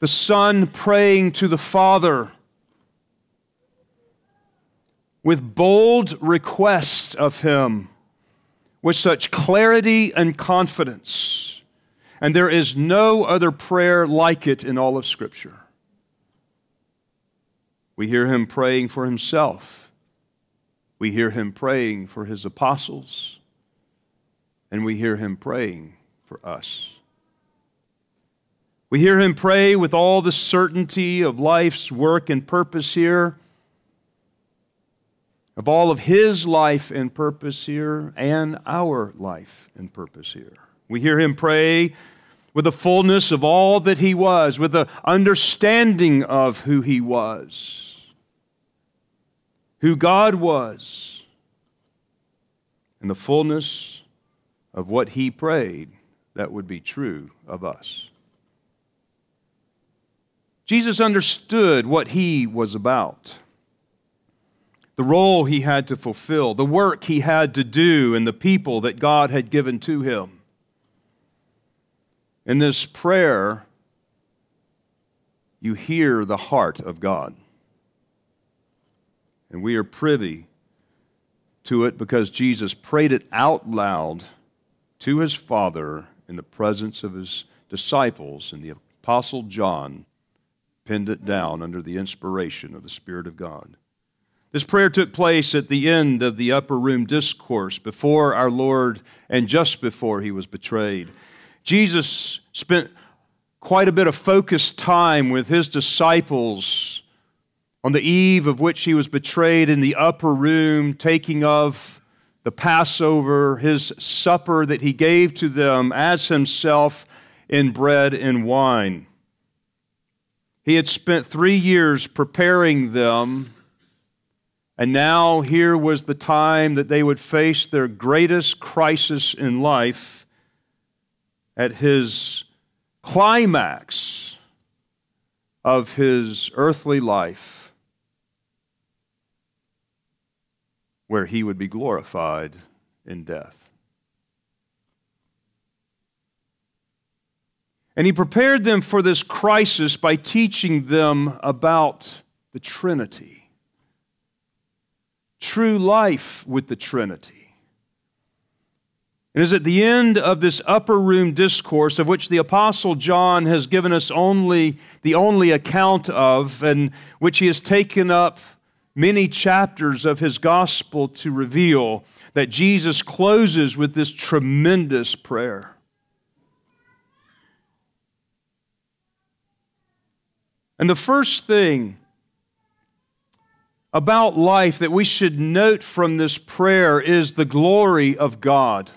the Son praying to the Father with bold request of Him, with such clarity and confidence. And there is no other prayer like it in all of Scripture. We hear Him praying for Himself, we hear Him praying for His apostles, and we hear Him praying for us. We hear him pray with all the certainty of life's work and purpose here, of all of his life and purpose here, and our life and purpose here. We hear him pray with the fullness of all that he was, with the understanding of who he was, who God was, and the fullness of what he prayed that would be true of us. Jesus understood what he was about, the role he had to fulfill, the work he had to do, and the people that God had given to him. In this prayer, you hear the heart of God. And we are privy to it because Jesus prayed it out loud to his Father in the presence of his disciples and the Apostle John penned it down under the inspiration of the Spirit of God. This prayer took place at the end of the upper room discourse before our Lord and just before he was betrayed. Jesus spent quite a bit of focused time with his disciples on the eve of which he was betrayed in the upper room, taking of the Passover, his supper that he gave to them as himself in bread and wine. He had spent three years preparing them, and now here was the time that they would face their greatest crisis in life at his climax of his earthly life, where he would be glorified in death. And he prepared them for this crisis by teaching them about the Trinity. True life with the Trinity. It is at the end of this upper room discourse, of which the Apostle John has given us only the only account of, and which he has taken up many chapters of his gospel to reveal, that Jesus closes with this tremendous prayer. And the first thing about life that we should note from this prayer is the glory of God.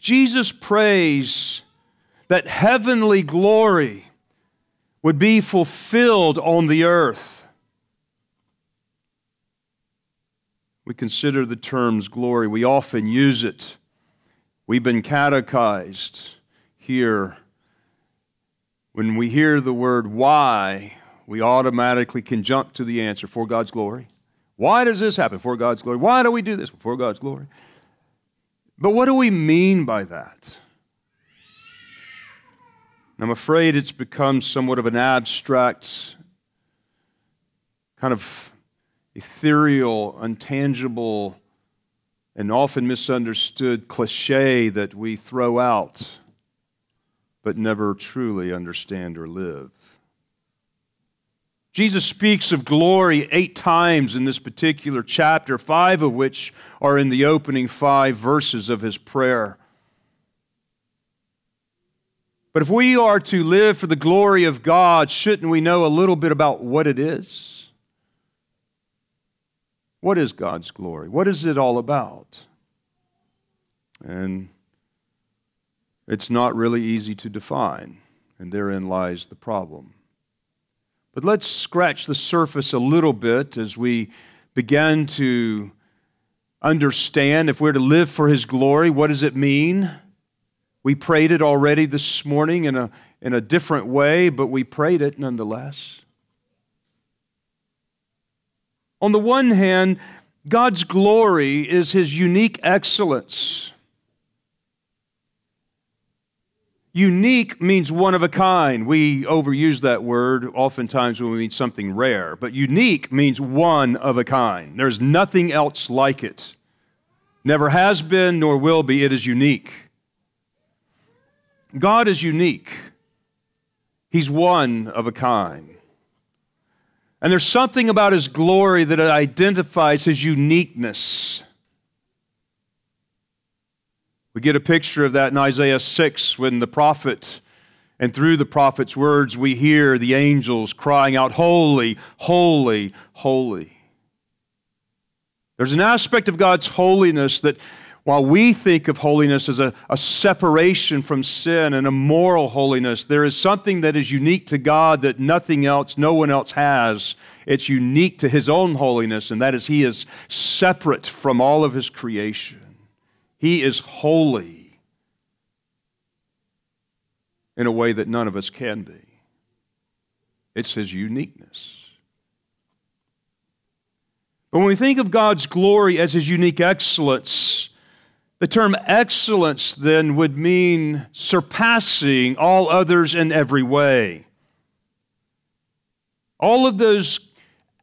Jesus prays that heavenly glory would be fulfilled on the earth. We consider the terms glory, we often use it. We've been catechized here when we hear the word why, we automatically can jump to the answer for God's glory. Why does this happen? For God's glory. Why do we do this? For God's glory. But what do we mean by that? I'm afraid it's become somewhat of an abstract, kind of ethereal, untangible, and often misunderstood cliche that we throw out but never truly understand or live. Jesus speaks of glory eight times in this particular chapter, five of which are in the opening five verses of his prayer. But if we are to live for the glory of God, shouldn't we know a little bit about what it is? What is God's glory? What is it all about? And it's not really easy to define, and therein lies the problem. But let's scratch the surface a little bit as we begin to understand if we're to live for His glory, what does it mean? We prayed it already this morning in a, in a different way, but we prayed it nonetheless. On the one hand, God's glory is His unique excellence Unique means one of a kind. We overuse that word oftentimes when we mean something rare, but unique means one of a kind. There's nothing else like it. Never has been, nor will be. It is unique. God is unique, He's one of a kind. And there's something about His glory that identifies His uniqueness. We get a picture of that in Isaiah 6 when the prophet, and through the prophet's words, we hear the angels crying out, Holy, holy, holy. There's an aspect of God's holiness that, while we think of holiness as a, a separation from sin and a moral holiness, there is something that is unique to God that nothing else, no one else has. It's unique to His own holiness, and that is He is separate from all of His creation. He is holy in a way that none of us can be. It's his uniqueness. But when we think of God's glory as his unique excellence, the term excellence then would mean surpassing all others in every way. All of those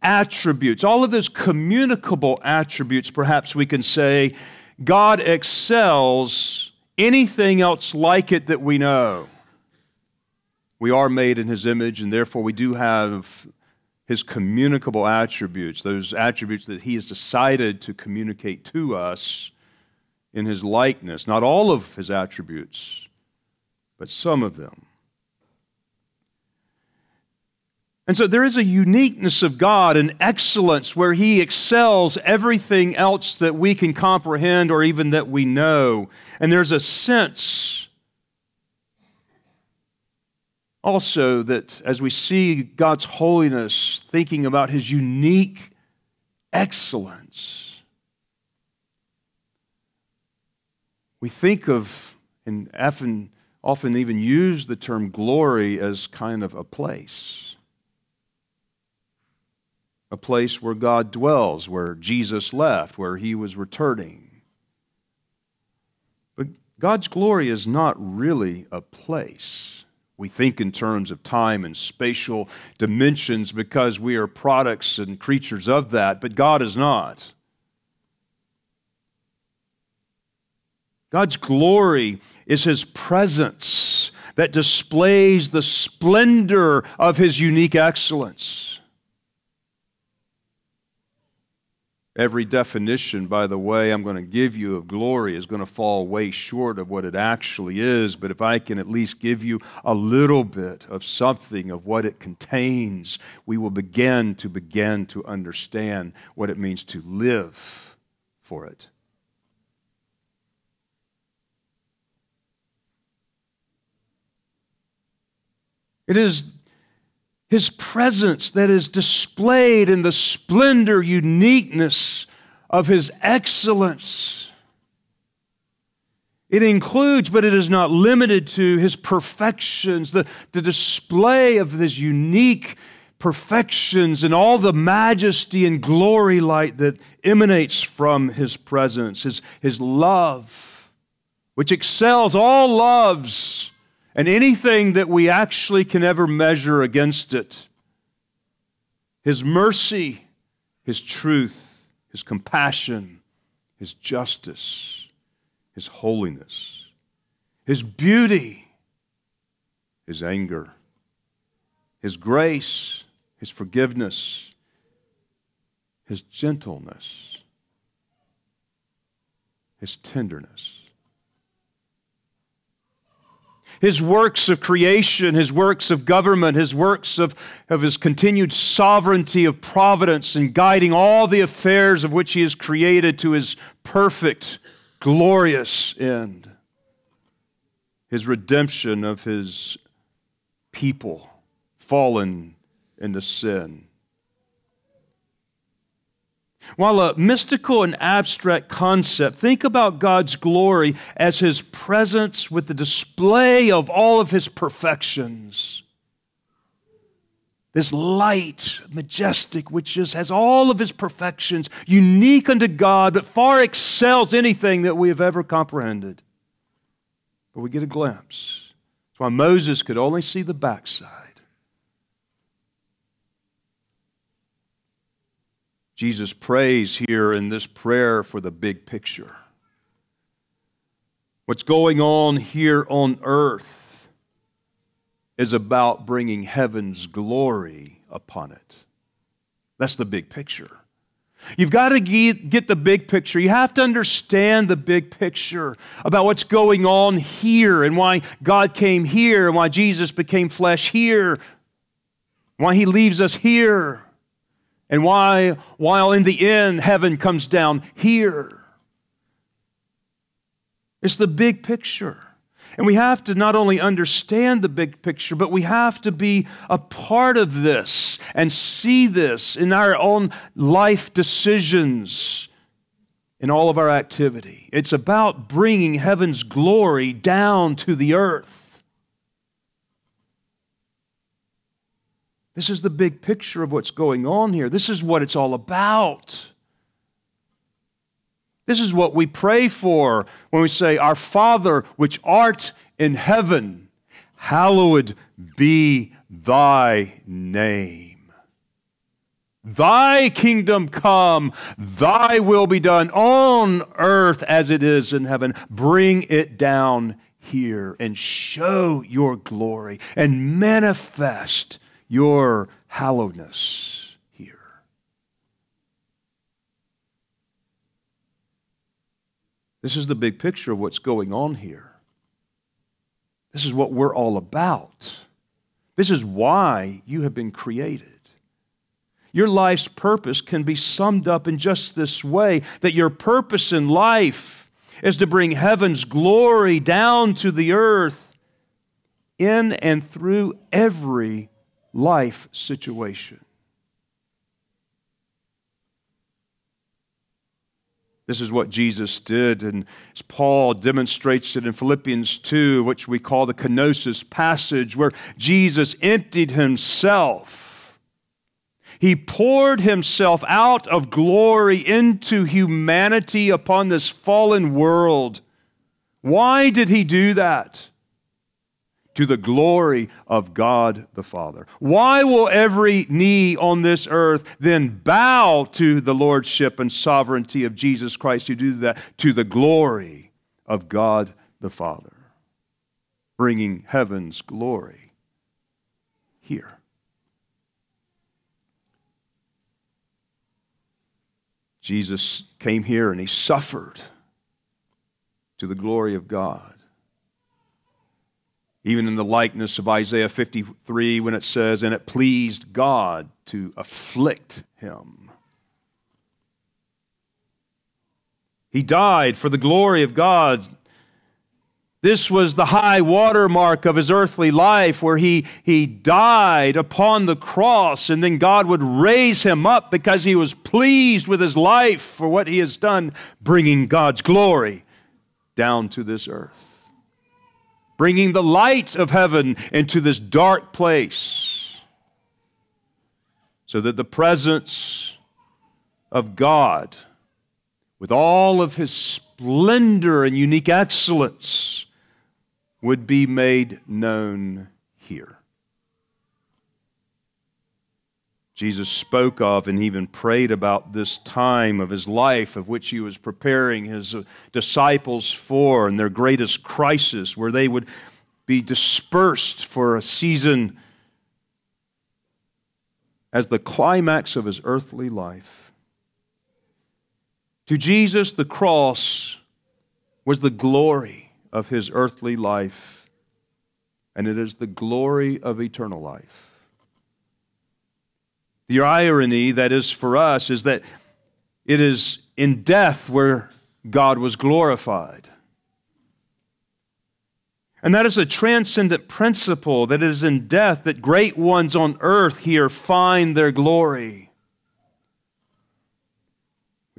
attributes, all of those communicable attributes, perhaps we can say, God excels anything else like it that we know. We are made in His image, and therefore we do have His communicable attributes, those attributes that He has decided to communicate to us in His likeness. Not all of His attributes, but some of them. And so there is a uniqueness of God, an excellence where He excels everything else that we can comprehend or even that we know. And there's a sense also that as we see God's holiness, thinking about His unique excellence, we think of and often, often even use the term glory as kind of a place a place where God dwells, where Jesus left, where he was returning. But God's glory is not really a place. We think in terms of time and spatial dimensions because we are products and creatures of that, but God is not. God's glory is His presence that displays the splendor of His unique excellence. Every definition, by the way, I'm going to give you of glory is going to fall way short of what it actually is. But if I can at least give you a little bit of something of what it contains, we will begin to begin to understand what it means to live for it. It is his presence that is displayed in the splendor, uniqueness of His excellence. It includes, but it is not limited to, His perfections, the, the display of His unique perfections and all the majesty and glory light that emanates from His presence, His, his love, which excels all loves and anything that we actually can ever measure against it. His mercy, His truth, His compassion, His justice, His holiness, His beauty, His anger, His grace, His forgiveness, His gentleness, His tenderness his works of creation, his works of government, his works of, of his continued sovereignty of providence and guiding all the affairs of which he has created to his perfect, glorious end. His redemption of his people fallen into sin while a mystical and abstract concept, think about God's glory as His presence with the display of all of His perfections. This light, majestic, which just has all of His perfections, unique unto God, but far excels anything that we have ever comprehended. But we get a glimpse That's why Moses could only see the backside. Jesus prays here in this prayer for the big picture. What's going on here on earth is about bringing heaven's glory upon it. That's the big picture. You've got to get the big picture. You have to understand the big picture about what's going on here and why God came here and why Jesus became flesh here, why he leaves us here, and why, while in the end, heaven comes down here. It's the big picture. And we have to not only understand the big picture, but we have to be a part of this and see this in our own life decisions, in all of our activity. It's about bringing heaven's glory down to the earth. This is the big picture of what's going on here. This is what it's all about. This is what we pray for when we say, Our Father, which art in heaven, hallowed be thy name. Thy kingdom come, thy will be done on earth as it is in heaven. Bring it down here and show your glory and manifest your hallowedness. Here. This is the big picture of what's going on here. This is what we're all about. This is why you have been created. Your life's purpose can be summed up in just this way that your purpose in life is to bring heaven's glory down to the earth in and through every life situation. This is what Jesus did, and as Paul demonstrates it in Philippians 2, which we call the kenosis passage, where Jesus emptied himself. He poured himself out of glory into humanity upon this fallen world. Why did he do that? To the glory of God the Father. Why will every knee on this earth then bow to the lordship and sovereignty of Jesus Christ who do that to the glory of God the Father, bringing heaven's glory here? Jesus came here and he suffered to the glory of God even in the likeness of Isaiah 53 when it says, And it pleased God to afflict him. He died for the glory of God. This was the high watermark of his earthly life where he, he died upon the cross, and then God would raise him up because he was pleased with his life for what he has done, bringing God's glory down to this earth bringing the light of heaven into this dark place so that the presence of God, with all of his splendor and unique excellence, would be made known here. Jesus spoke of and even prayed about this time of his life of which he was preparing his uh, disciples for and their greatest crisis, where they would be dispersed for a season as the climax of his earthly life. To Jesus, the cross was the glory of his earthly life, and it is the glory of eternal life. The irony that is for us is that it is in death where God was glorified. And that is a transcendent principle that it is in death that great ones on earth here find their glory.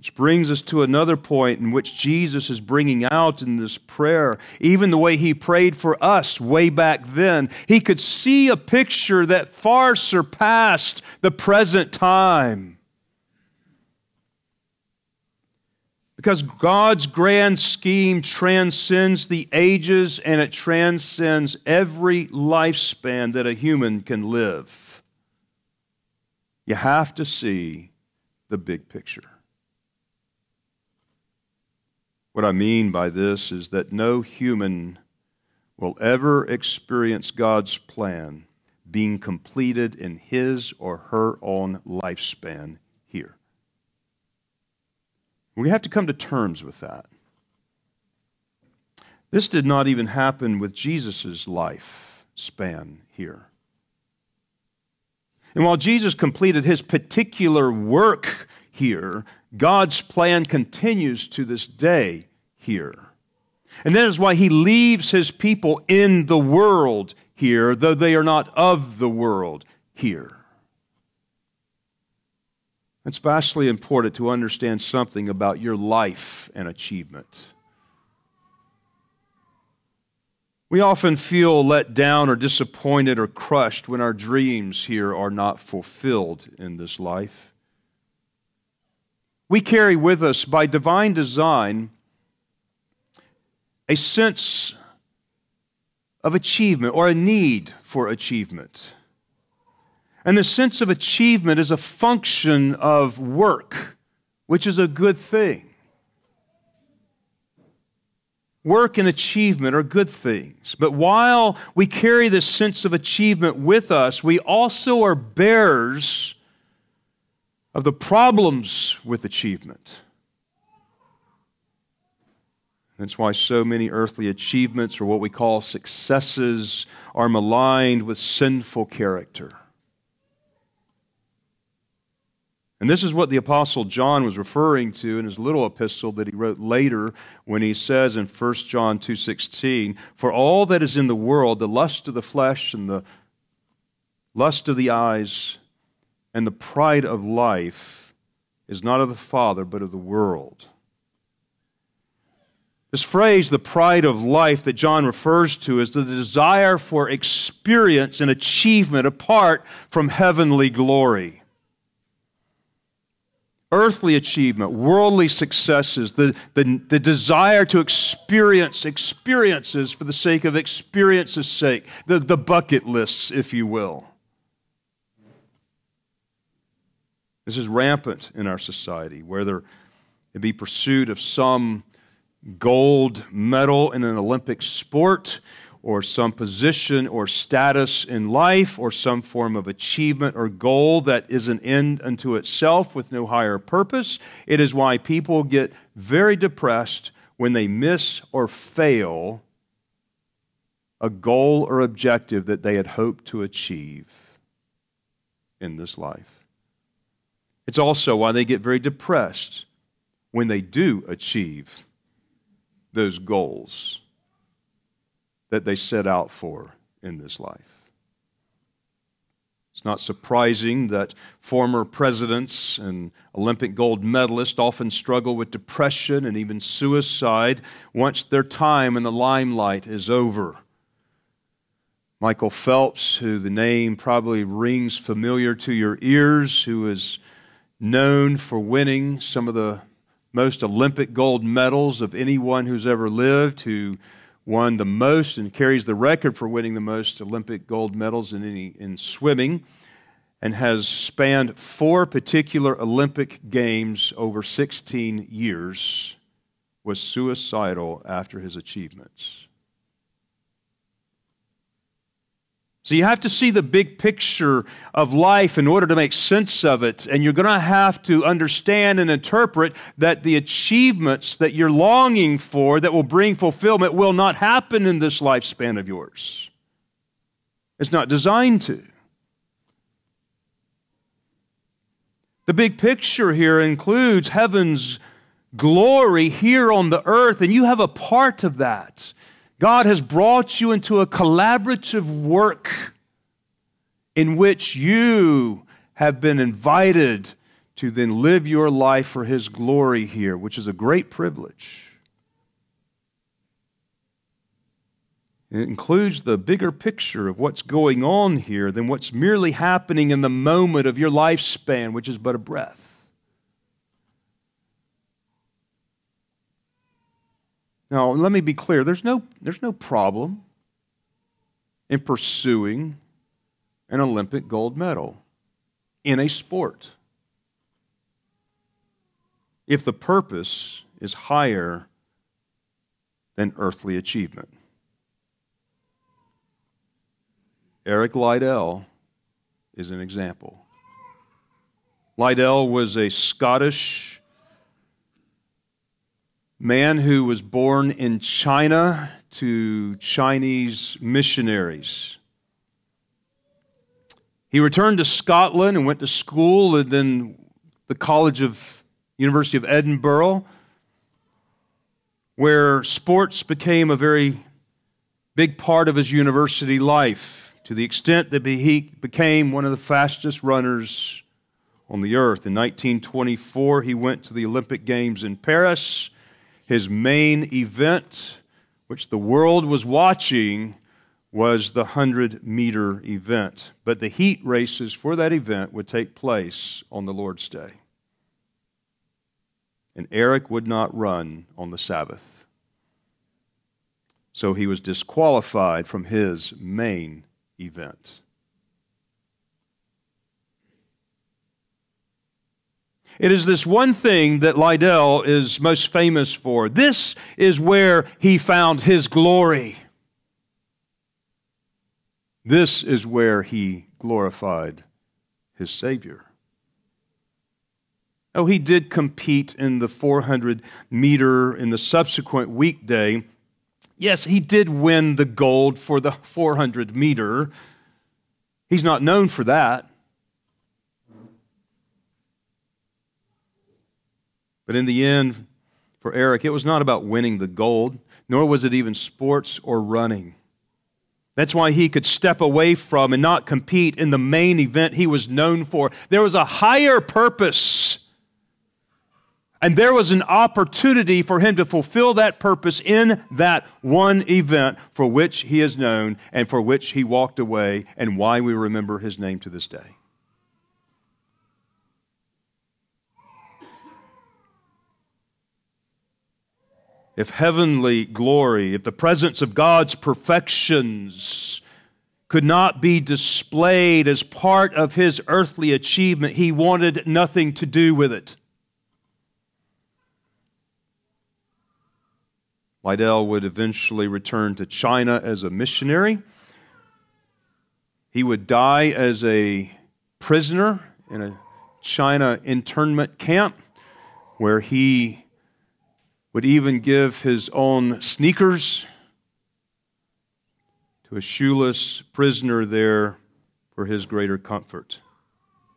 Which brings us to another point in which Jesus is bringing out in this prayer, even the way he prayed for us way back then. He could see a picture that far surpassed the present time. Because God's grand scheme transcends the ages and it transcends every lifespan that a human can live. You have to see the big picture. What I mean by this is that no human will ever experience God's plan being completed in his or her own lifespan here. We have to come to terms with that. This did not even happen with Jesus' life span here. And while Jesus completed his particular work here, God's plan continues to this day here. And that is why he leaves his people in the world here, though they are not of the world here. It's vastly important to understand something about your life and achievement. We often feel let down or disappointed or crushed when our dreams here are not fulfilled in this life. We carry with us, by divine design, a sense of achievement or a need for achievement. And the sense of achievement is a function of work, which is a good thing. Work and achievement are good things. But while we carry this sense of achievement with us, we also are bearers of the problems with achievement. That's why so many earthly achievements, or what we call successes, are maligned with sinful character. And this is what the apostle John was referring to in his little epistle that he wrote later when he says in 1 John 2:16, "For all that is in the world, the lust of the flesh and the lust of the eyes and the pride of life is not of the Father, but of the world." This phrase, the pride of life, that John refers to, is the desire for experience and achievement apart from heavenly glory earthly achievement, worldly successes, the, the, the desire to experience experiences for the sake of experience's sake, the, the bucket lists, if you will. This is rampant in our society, whether it be pursuit of some gold medal in an Olympic sport or some position or status in life or some form of achievement or goal that is an end unto itself with no higher purpose. It is why people get very depressed when they miss or fail a goal or objective that they had hoped to achieve in this life. It's also why they get very depressed when they do achieve those goals that they set out for in this life. It's not surprising that former presidents and Olympic gold medalists often struggle with depression and even suicide once their time in the limelight is over. Michael Phelps, who the name probably rings familiar to your ears, who is known for winning some of the most Olympic gold medals of anyone who's ever lived, who won the most and carries the record for winning the most Olympic gold medals in, any, in swimming and has spanned four particular Olympic Games over 16 years, was suicidal after his achievements. So you have to see the big picture of life in order to make sense of it. And you're going to have to understand and interpret that the achievements that you're longing for that will bring fulfillment will not happen in this lifespan of yours. It's not designed to. The big picture here includes heaven's glory here on the earth, and you have a part of that. God has brought you into a collaborative work in which you have been invited to then live your life for His glory here, which is a great privilege. It includes the bigger picture of what's going on here than what's merely happening in the moment of your lifespan, which is but a breath. Now, let me be clear there's no, there's no problem in pursuing an Olympic gold medal in a sport if the purpose is higher than earthly achievement. Eric Liddell is an example. Liddell was a Scottish man who was born in China to Chinese missionaries. He returned to Scotland and went to school and then the College of University of Edinburgh, where sports became a very big part of his university life to the extent that he became one of the fastest runners on the earth. In 1924, he went to the Olympic Games in Paris his main event, which the world was watching, was the 100 meter event. But the heat races for that event would take place on the Lord's Day. And Eric would not run on the Sabbath. So he was disqualified from his main event. It is this one thing that Liddell is most famous for. This is where he found his glory. This is where he glorified his Savior. Oh, he did compete in the 400 meter in the subsequent weekday. Yes, he did win the gold for the 400 meter. He's not known for that. But in the end, for Eric, it was not about winning the gold, nor was it even sports or running. That's why he could step away from and not compete in the main event he was known for. There was a higher purpose. And there was an opportunity for him to fulfill that purpose in that one event for which he is known and for which he walked away, and why we remember his name to this day. If heavenly glory, if the presence of God's perfections could not be displayed as part of his earthly achievement, he wanted nothing to do with it. Liddell would eventually return to China as a missionary. He would die as a prisoner in a China internment camp where he would even give his own sneakers to a shoeless prisoner there for his greater comfort.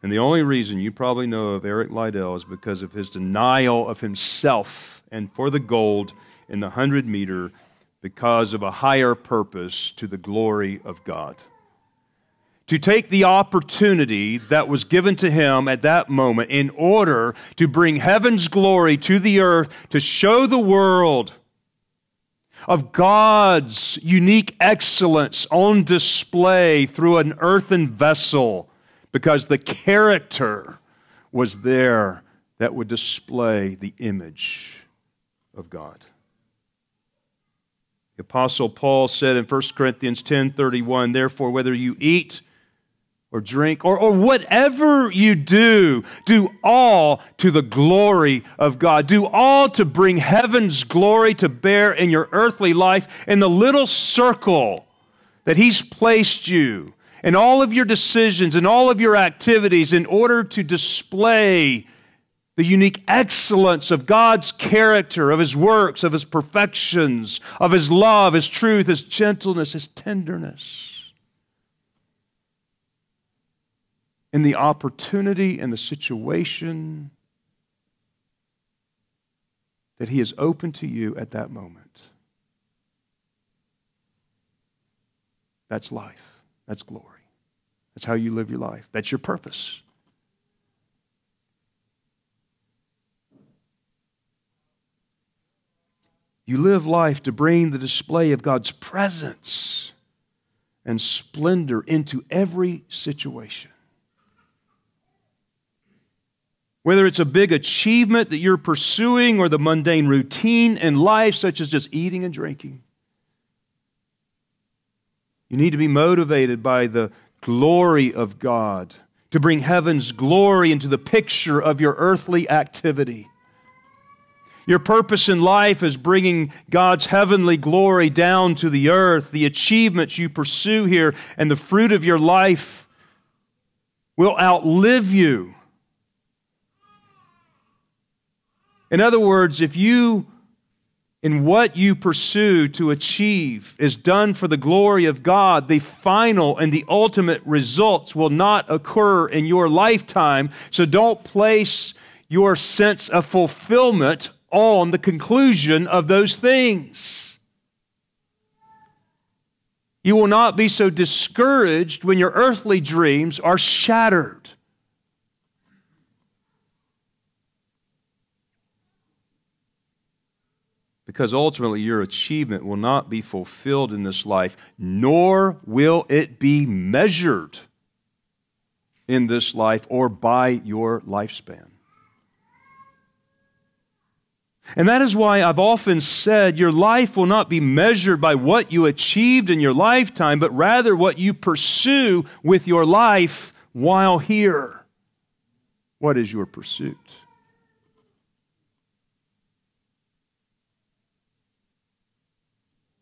And the only reason you probably know of Eric Liddell is because of his denial of himself and for the gold in the 100 meter because of a higher purpose to the glory of God to take the opportunity that was given to him at that moment in order to bring heaven's glory to the earth, to show the world of God's unique excellence on display through an earthen vessel, because the character was there that would display the image of God. The apostle Paul said in 1 Corinthians 10:31, therefore whether you eat or drink or, or whatever you do, do all to the glory of God. Do all to bring heaven's glory to bear in your earthly life in the little circle that He's placed you in all of your decisions and all of your activities in order to display the unique excellence of God's character, of His works, of His perfections, of His love, His truth, His gentleness, His tenderness. In the opportunity and the situation that He has opened to you at that moment. That's life. That's glory. That's how you live your life. That's your purpose. You live life to bring the display of God's presence and splendor into every situation. Whether it's a big achievement that you're pursuing or the mundane routine in life, such as just eating and drinking. You need to be motivated by the glory of God to bring heaven's glory into the picture of your earthly activity. Your purpose in life is bringing God's heavenly glory down to the earth. The achievements you pursue here and the fruit of your life will outlive you. In other words, if you in what you pursue to achieve is done for the glory of God, the final and the ultimate results will not occur in your lifetime. So don't place your sense of fulfillment on the conclusion of those things. You will not be so discouraged when your earthly dreams are shattered. Because ultimately, your achievement will not be fulfilled in this life, nor will it be measured in this life or by your lifespan. And that is why I've often said your life will not be measured by what you achieved in your lifetime, but rather what you pursue with your life while here. What is your pursuit?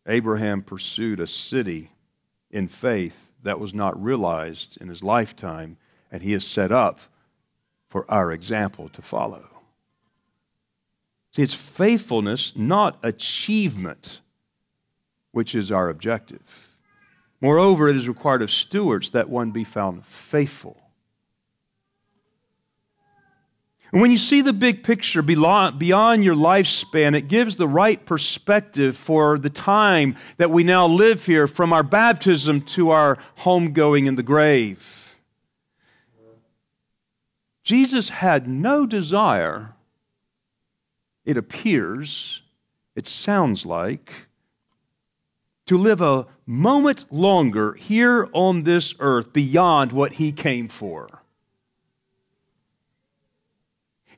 Abraham pursued a city in faith that was not realized in his lifetime, and he is set up for our example to follow. See, it's faithfulness, not achievement, which is our objective. Moreover, it is required of stewards that one be found faithful. And when you see the big picture beyond your lifespan, it gives the right perspective for the time that we now live here from our baptism to our homegoing in the grave. Jesus had no desire it appears, it sounds like, to live a moment longer here on this earth beyond what he came for.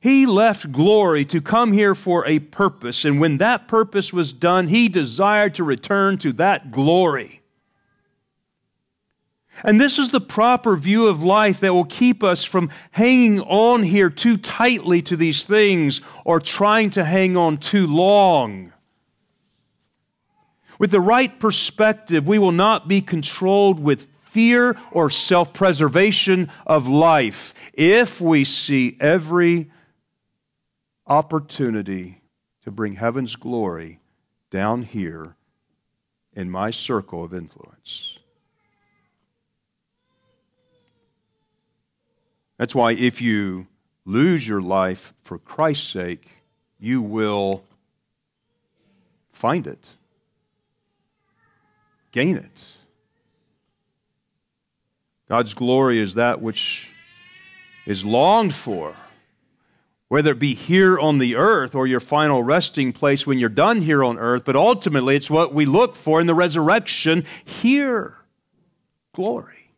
He left glory to come here for a purpose, and when that purpose was done, he desired to return to that glory. And this is the proper view of life that will keep us from hanging on here too tightly to these things or trying to hang on too long. With the right perspective, we will not be controlled with fear or self preservation of life if we see every opportunity to bring heaven's glory down here in my circle of influence. That's why if you lose your life for Christ's sake, you will find it, gain it. God's glory is that which is longed for, whether it be here on the earth or your final resting place when you're done here on earth, but ultimately it's what we look for in the resurrection here. Glory.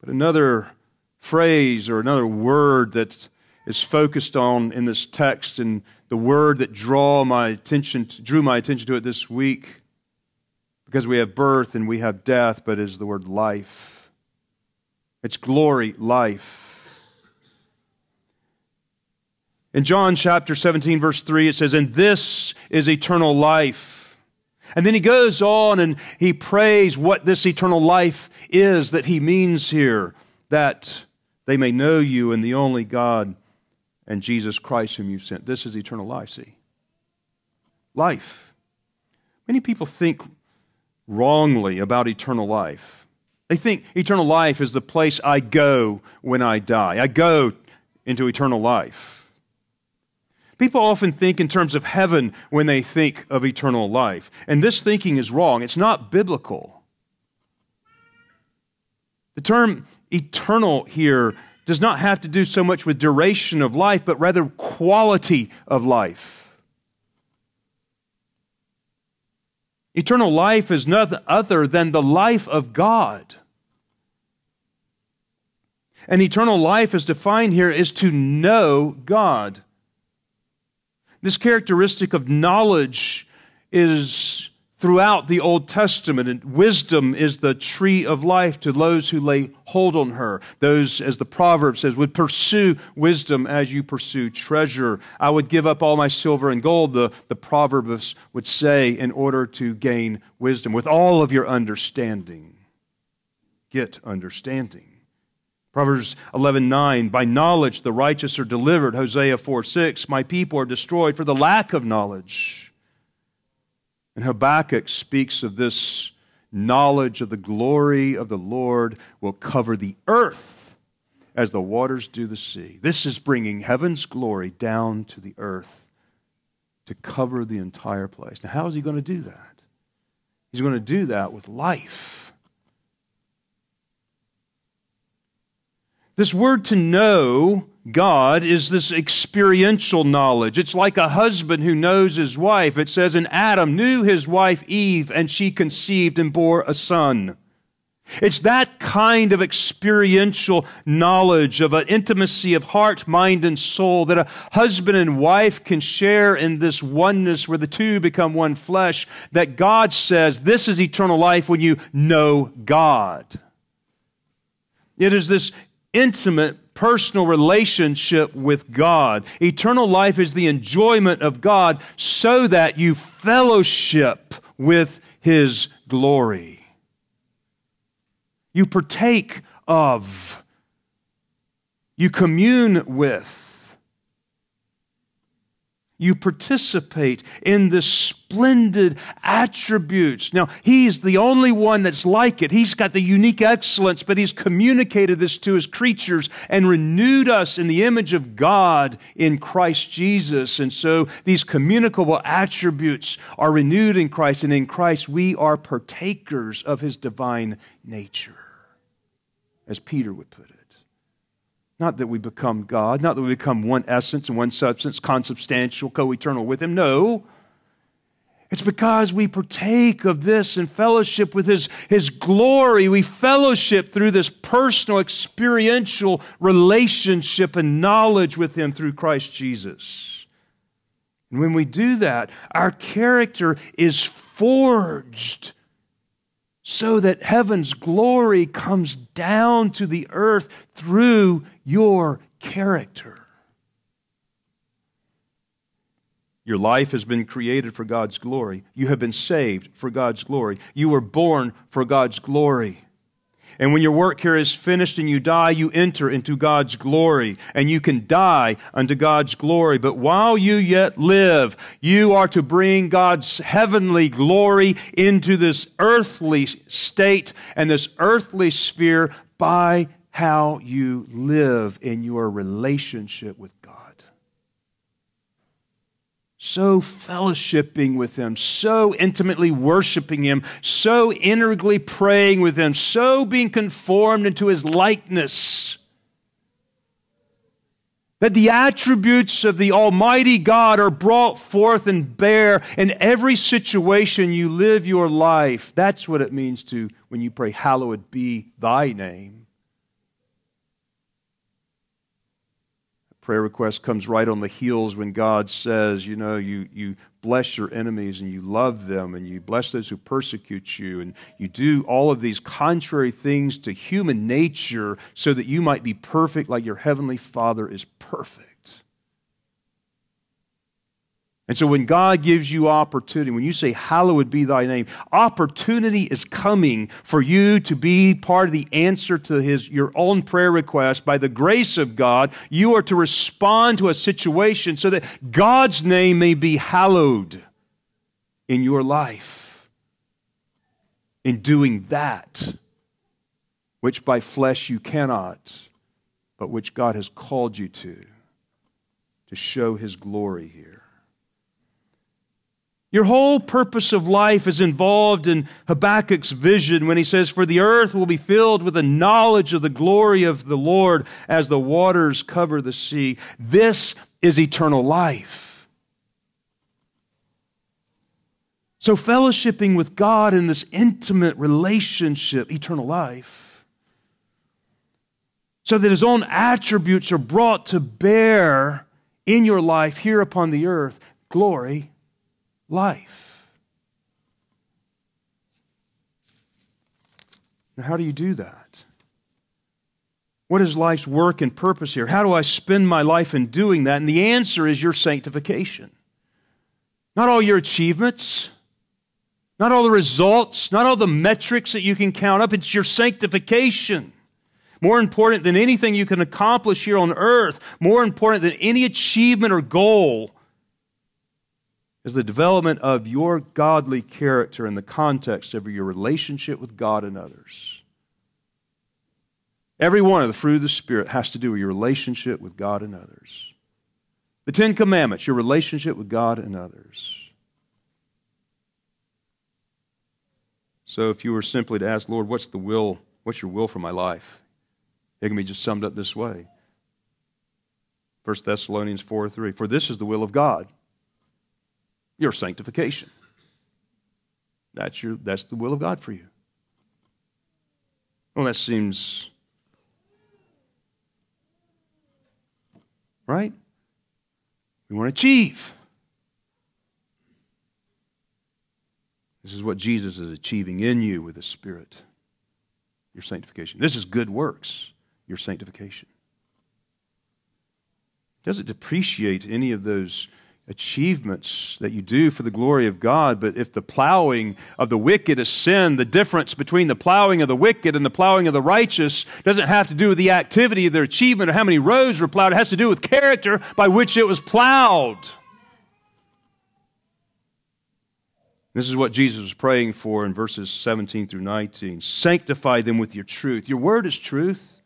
But another phrase or another word that is focused on in this text and the word that draw my attention drew my attention to it this week because we have birth and we have death but is the word life. It's glory life in john chapter 17 verse 3 it says and this is eternal life and then he goes on and he prays what this eternal life is that he means here that they may know you and the only God and Jesus Christ whom you've sent. This is eternal life, see? Life. Many people think wrongly about eternal life. They think eternal life is the place I go when I die. I go into eternal life. People often think in terms of heaven when they think of eternal life. And this thinking is wrong. It's not biblical. The term eternal here does not have to do so much with duration of life, but rather quality of life. Eternal life is nothing other than the life of God. And eternal life, as defined here, is to know God. This characteristic of knowledge is throughout the Old Testament. And wisdom is the tree of life to those who lay hold on her. Those, as the proverb says, would pursue wisdom as you pursue treasure. I would give up all my silver and gold, the, the proverbs would say, in order to gain wisdom. With all of your understanding, get understanding. Proverbs 11:9 By knowledge the righteous are delivered Hosea 4:6 My people are destroyed for the lack of knowledge and Habakkuk speaks of this knowledge of the glory of the Lord will cover the earth as the waters do the sea. This is bringing heaven's glory down to the earth to cover the entire place. Now, how is he going to do that? He's going to do that with life. This word to know God is this experiential knowledge. It's like a husband who knows his wife. It says, And Adam knew his wife Eve, and she conceived and bore a son. It's that kind of experiential knowledge of an intimacy of heart, mind, and soul that a husband and wife can share in this oneness where the two become one flesh. That God says this is eternal life when you know God. It is this intimate personal relationship with God. Eternal life is the enjoyment of God so that you fellowship with His glory. You partake of, you commune with, you participate in the splendid attributes. Now, He's the only one that's like it. He's got the unique excellence, but He's communicated this to His creatures and renewed us in the image of God in Christ Jesus. And so these communicable attributes are renewed in Christ, and in Christ we are partakers of His divine nature, as Peter would put it. Not that we become God, not that we become one essence and one substance, consubstantial, co eternal with Him. No. It's because we partake of this in fellowship with His, His glory. We fellowship through this personal, experiential relationship and knowledge with Him through Christ Jesus. And when we do that, our character is forged so that heaven's glory comes down to the earth through your character. Your life has been created for God's glory. You have been saved for God's glory. You were born for God's glory. And when your work here is finished and you die, you enter into God's glory. And you can die unto God's glory. But while you yet live, you are to bring God's heavenly glory into this earthly state and this earthly sphere by how you live in your relationship with so fellowshipping with Him, so intimately worshiping Him, so integrally praying with Him, so being conformed into His likeness. That the attributes of the Almighty God are brought forth and bear in every situation you live your life. That's what it means to when you pray, Hallowed be thy name. Prayer request comes right on the heels when God says, you know, you, you bless your enemies and you love them and you bless those who persecute you and you do all of these contrary things to human nature so that you might be perfect like your heavenly Father is perfect. And so when God gives you opportunity, when you say, Hallowed be thy name, opportunity is coming for you to be part of the answer to his, your own prayer request. By the grace of God, you are to respond to a situation so that God's name may be hallowed in your life. In doing that, which by flesh you cannot, but which God has called you to, to show his glory here. Your whole purpose of life is involved in Habakkuk's vision when he says, For the earth will be filled with the knowledge of the glory of the Lord as the waters cover the sea. This is eternal life. So, fellowshipping with God in this intimate relationship, eternal life, so that his own attributes are brought to bear in your life here upon the earth glory, life. Now, how do you do that? What is life's work and purpose here? How do I spend my life in doing that? And the answer is your sanctification. Not all your achievements, not all the results, not all the metrics that you can count up. It's your sanctification. More important than anything you can accomplish here on earth, more important than any achievement or goal, is the development of your godly character in the context of your relationship with God and others. Every one of the fruit of the Spirit has to do with your relationship with God and others. The Ten Commandments, your relationship with God and others. So if you were simply to ask, Lord, what's the will, what's your will for my life? It can be just summed up this way. 1 Thessalonians 4 3. For this is the will of God, your sanctification. That's, your, that's the will of God for you. Well, that seems right. We want to achieve. This is what Jesus is achieving in you with the Spirit, your sanctification. This is good works your sanctification. Does it depreciate any of those achievements that you do for the glory of God, but if the plowing of the wicked is sin, the difference between the plowing of the wicked and the plowing of the righteous doesn't have to do with the activity of their achievement or how many rows were plowed. It has to do with character by which it was plowed. This is what Jesus was praying for in verses 17 through 19. Sanctify them with your truth. Your word is truth.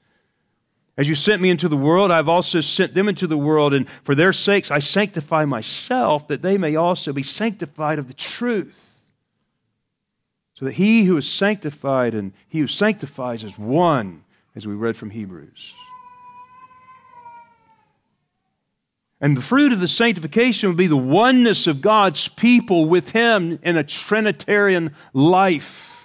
As you sent me into the world, I've also sent them into the world, and for their sakes I sanctify myself, that they may also be sanctified of the truth. So that he who is sanctified and he who sanctifies is one, as we read from Hebrews. And the fruit of the sanctification would be the oneness of God's people with him in a Trinitarian life.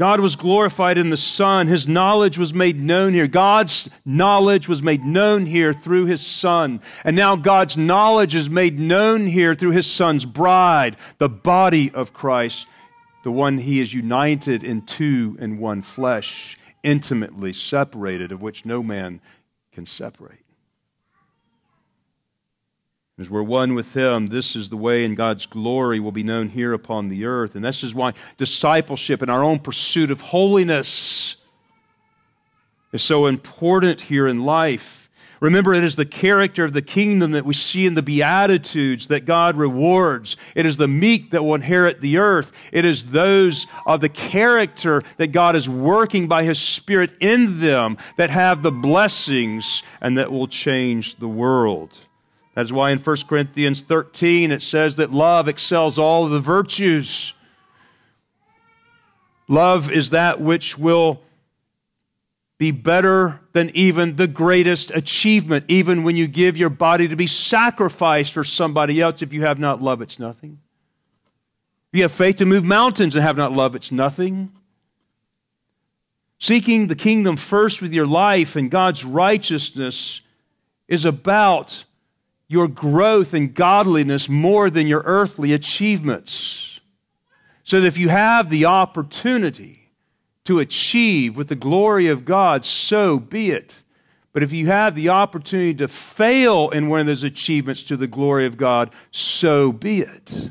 God was glorified in the Son. His knowledge was made known here. God's knowledge was made known here through His Son. And now God's knowledge is made known here through His Son's bride, the body of Christ, the one He is united in two in one flesh, intimately separated, of which no man can separate. As we're one with Him, this is the way in God's glory will be known here upon the earth. And this is why discipleship and our own pursuit of holiness is so important here in life. Remember, it is the character of the kingdom that we see in the Beatitudes that God rewards. It is the meek that will inherit the earth. It is those of the character that God is working by His Spirit in them that have the blessings and that will change the world. That's why in 1 Corinthians 13 it says that love excels all the virtues. Love is that which will be better than even the greatest achievement, even when you give your body to be sacrificed for somebody else. If you have not love, it's nothing. If you have faith to move mountains and have not love, it's nothing. Seeking the kingdom first with your life and God's righteousness is about your growth in godliness more than your earthly achievements. So that if you have the opportunity to achieve with the glory of God, so be it. But if you have the opportunity to fail in one of those achievements to the glory of God, so be it.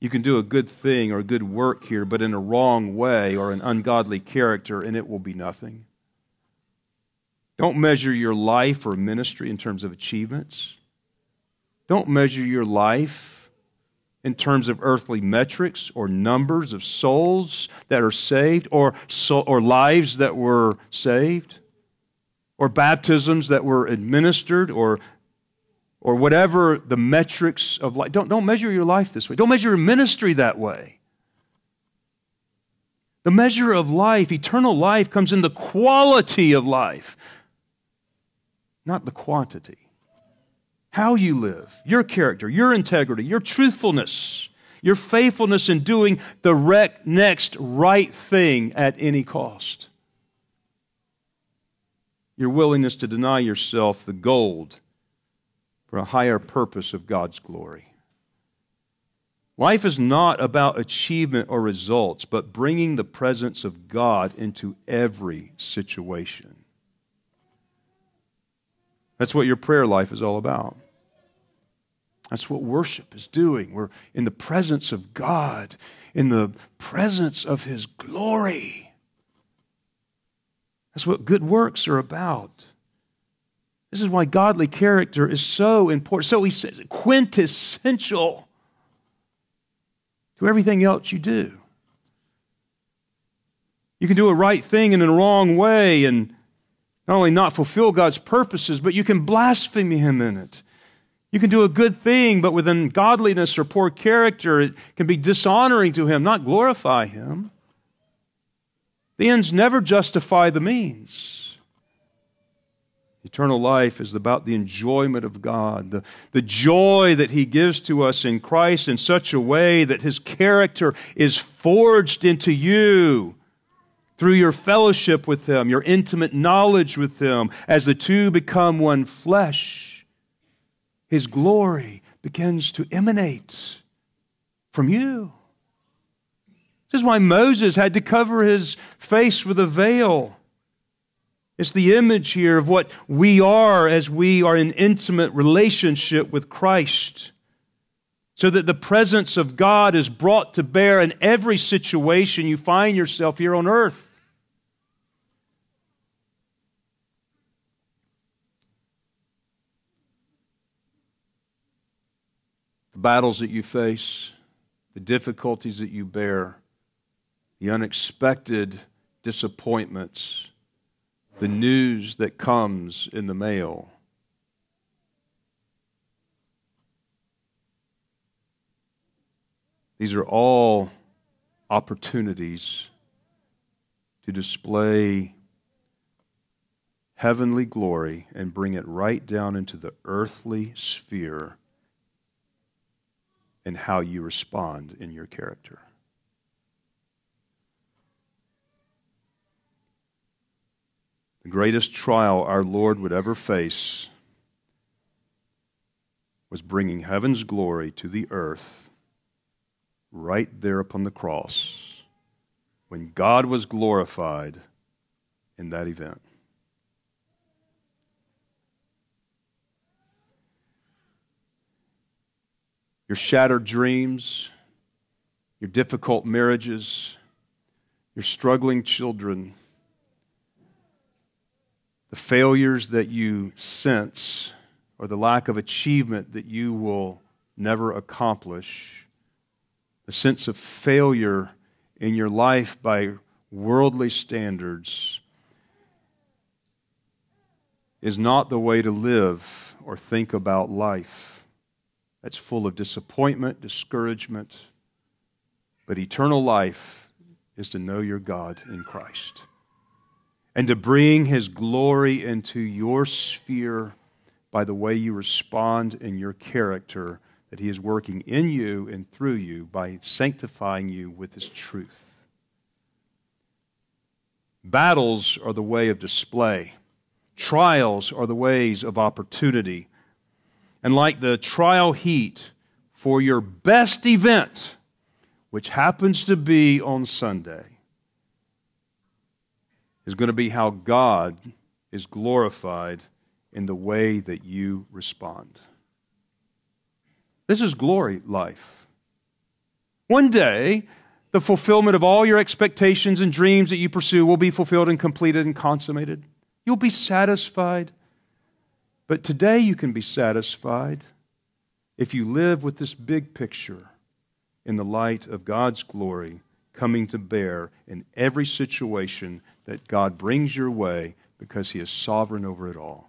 You can do a good thing or a good work here, but in a wrong way or an ungodly character, and it will be nothing. Don't measure your life or ministry in terms of achievements. Don't measure your life in terms of earthly metrics or numbers of souls that are saved or, so, or lives that were saved or baptisms that were administered or, or whatever the metrics of life. Don't, don't measure your life this way. Don't measure your ministry that way. The measure of life, eternal life, comes in the quality of life not the quantity. How you live, your character, your integrity, your truthfulness. your faithfulness in doing the rec- next right thing at any cost, your willingness to deny yourself the gold for a higher purpose of God's glory. Life is not about achievement or results, but bringing the presence of God into every situation. That's what your prayer life is all about. That's what worship is doing. We're in the presence of God, in the presence of His glory. That's what good works are about. This is why godly character is so important, so he says quintessential to everything else you do. You can do a right thing in a wrong way and not only not fulfill God's purposes, but you can blaspheme Him in it. You can do a good thing, but with ungodliness or poor character, it can be dishonoring to Him, not glorify Him. The ends never justify the means. Eternal life is about the enjoyment of God, the, the joy that He gives to us in Christ in such a way that His character is forged into you through your fellowship with Him, your intimate knowledge with Him, as the two become one flesh, His glory begins to emanate from you. This is why Moses had to cover his face with a veil. It's the image here of what we are as we are in intimate relationship with Christ so that the presence of God is brought to bear in every situation you find yourself here on earth. The battles that you face, the difficulties that you bear, the unexpected disappointments, the news that comes in the mail These are all opportunities to display heavenly glory and bring it right down into the earthly sphere and how you respond in your character. The greatest trial our Lord would ever face was bringing heaven's glory to the earth right there upon the cross when God was glorified in that event. Your shattered dreams, your difficult marriages, your struggling children, the failures that you sense, or the lack of achievement that you will never accomplish a sense of failure in your life by worldly standards is not the way to live or think about life. That's full of disappointment, discouragement. But eternal life is to know your God in Christ and to bring His glory into your sphere by the way you respond in your character that He is working in you and through you by sanctifying you with His truth. Battles are the way of display, trials are the ways of opportunity. And like the trial heat for your best event, which happens to be on Sunday, is going to be how God is glorified in the way that you respond. This is glory life. One day, the fulfillment of all your expectations and dreams that you pursue will be fulfilled and completed and consummated. You'll be satisfied. But today you can be satisfied if you live with this big picture in the light of God's glory coming to bear in every situation that God brings your way because He is sovereign over it all.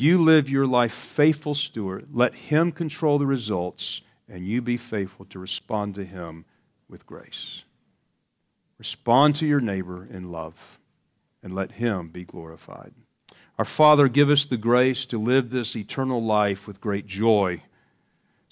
You live your life faithful steward. Let Him control the results, and you be faithful to respond to Him with grace. Respond to your neighbor in love, and let Him be glorified. Our Father, give us the grace to live this eternal life with great joy,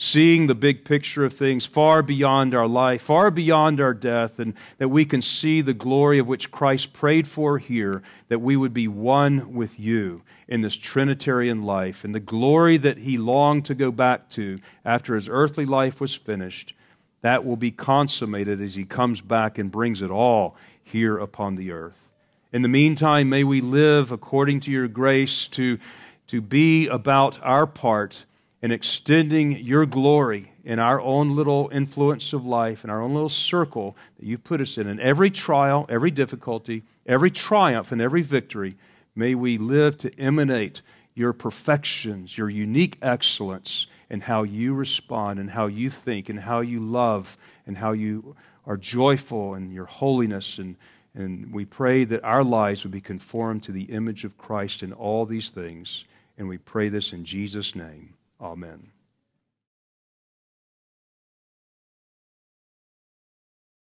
seeing the big picture of things far beyond our life, far beyond our death, and that we can see the glory of which Christ prayed for here, that we would be one with you in this Trinitarian life, and the glory that he longed to go back to after his earthly life was finished. That will be consummated as he comes back and brings it all here upon the earth. In the meantime, may we live according to your grace to, to be about our part in extending your glory in our own little influence of life, in our own little circle that you've put us in. In every trial, every difficulty, every triumph, and every victory, may we live to emanate your perfections, your unique excellence, and how you respond, and how you think, and how you love, and how you are joyful, and your holiness. And, and we pray that our lives would be conformed to the image of Christ in all these things. And we pray this in Jesus' name. Amen.